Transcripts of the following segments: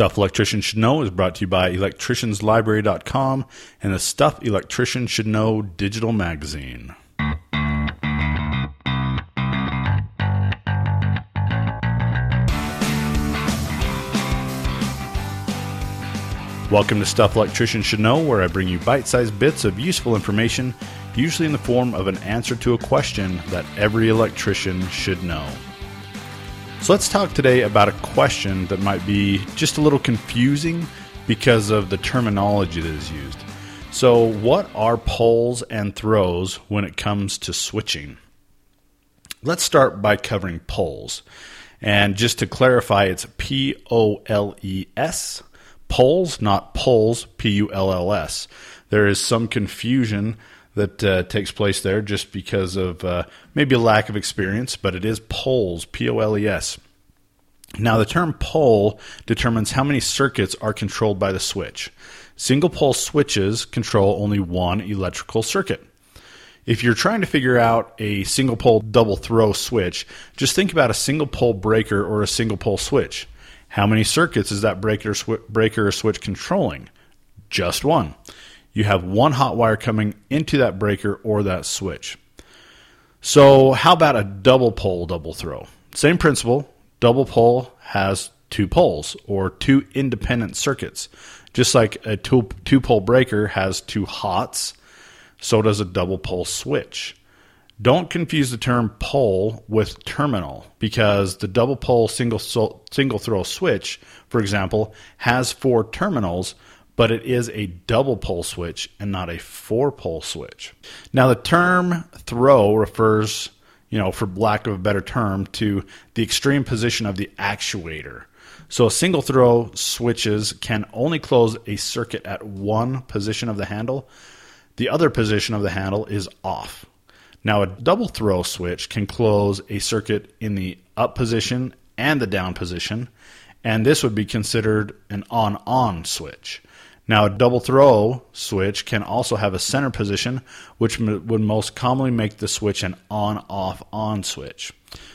Stuff Electricians Should Know is brought to you by electricianslibrary.com and the Stuff Electricians Should Know digital magazine. Welcome to Stuff Electricians Should Know, where I bring you bite sized bits of useful information, usually in the form of an answer to a question that every electrician should know. So let's talk today about a question that might be just a little confusing because of the terminology that is used. So, what are poles and throws when it comes to switching? Let's start by covering poles. And just to clarify, it's P O L E S, poles, not poles, P U L L S. There is some confusion that uh, takes place there just because of uh, maybe a lack of experience, but it is poles, P O L E S. Now, the term pole determines how many circuits are controlled by the switch. Single pole switches control only one electrical circuit. If you're trying to figure out a single pole double throw switch, just think about a single pole breaker or a single pole switch. How many circuits is that breaker, sw- breaker or switch controlling? Just one you have one hot wire coming into that breaker or that switch. So, how about a double pole double throw? Same principle. Double pole has two poles or two independent circuits. Just like a two, two pole breaker has two hots, so does a double pole switch. Don't confuse the term pole with terminal because the double pole single single throw switch, for example, has four terminals, but it is a double pole switch and not a four pole switch. Now, the term throw refers, you know, for lack of a better term, to the extreme position of the actuator. So, a single throw switches can only close a circuit at one position of the handle. The other position of the handle is off. Now, a double throw switch can close a circuit in the up position and the down position, and this would be considered an on on switch. Now, a double throw switch can also have a center position, which m- would most commonly make the switch an on off on switch.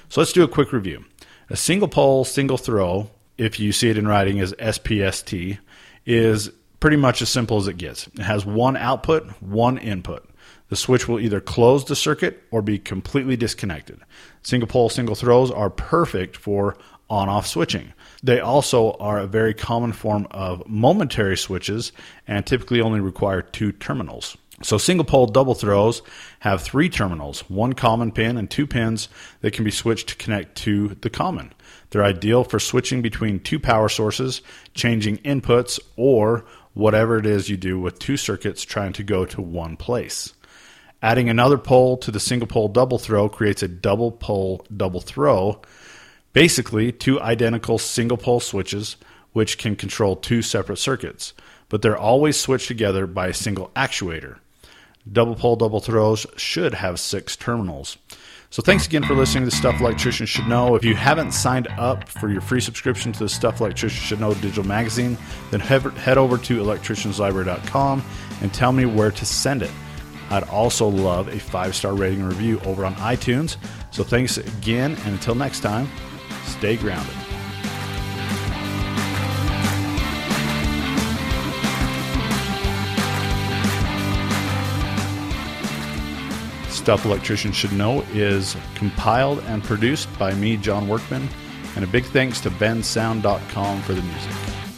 So let's do a quick review. A single pole, single throw, if you see it in writing as SPST, is pretty much as simple as it gets. It has one output, one input. The switch will either close the circuit or be completely disconnected. Single pole, single throws are perfect for on off switching. They also are a very common form of momentary switches and typically only require two terminals. So, single pole double throws have three terminals, one common pin and two pins that can be switched to connect to the common. They're ideal for switching between two power sources, changing inputs, or whatever it is you do with two circuits trying to go to one place. Adding another pole to the single pole double throw creates a double pole double throw Basically, two identical single pole switches which can control two separate circuits, but they're always switched together by a single actuator. Double pole double throws should have six terminals. So thanks again for listening to Stuff Electricians Should Know. If you haven't signed up for your free subscription to the Stuff Electricians Should Know digital magazine, then head over to electricianslibrary.com and tell me where to send it. I'd also love a five star rating review over on iTunes. So thanks again, and until next time, stay grounded. Stuff Electricians Should Know is compiled and produced by me, John Workman, and a big thanks to bensound.com for the music.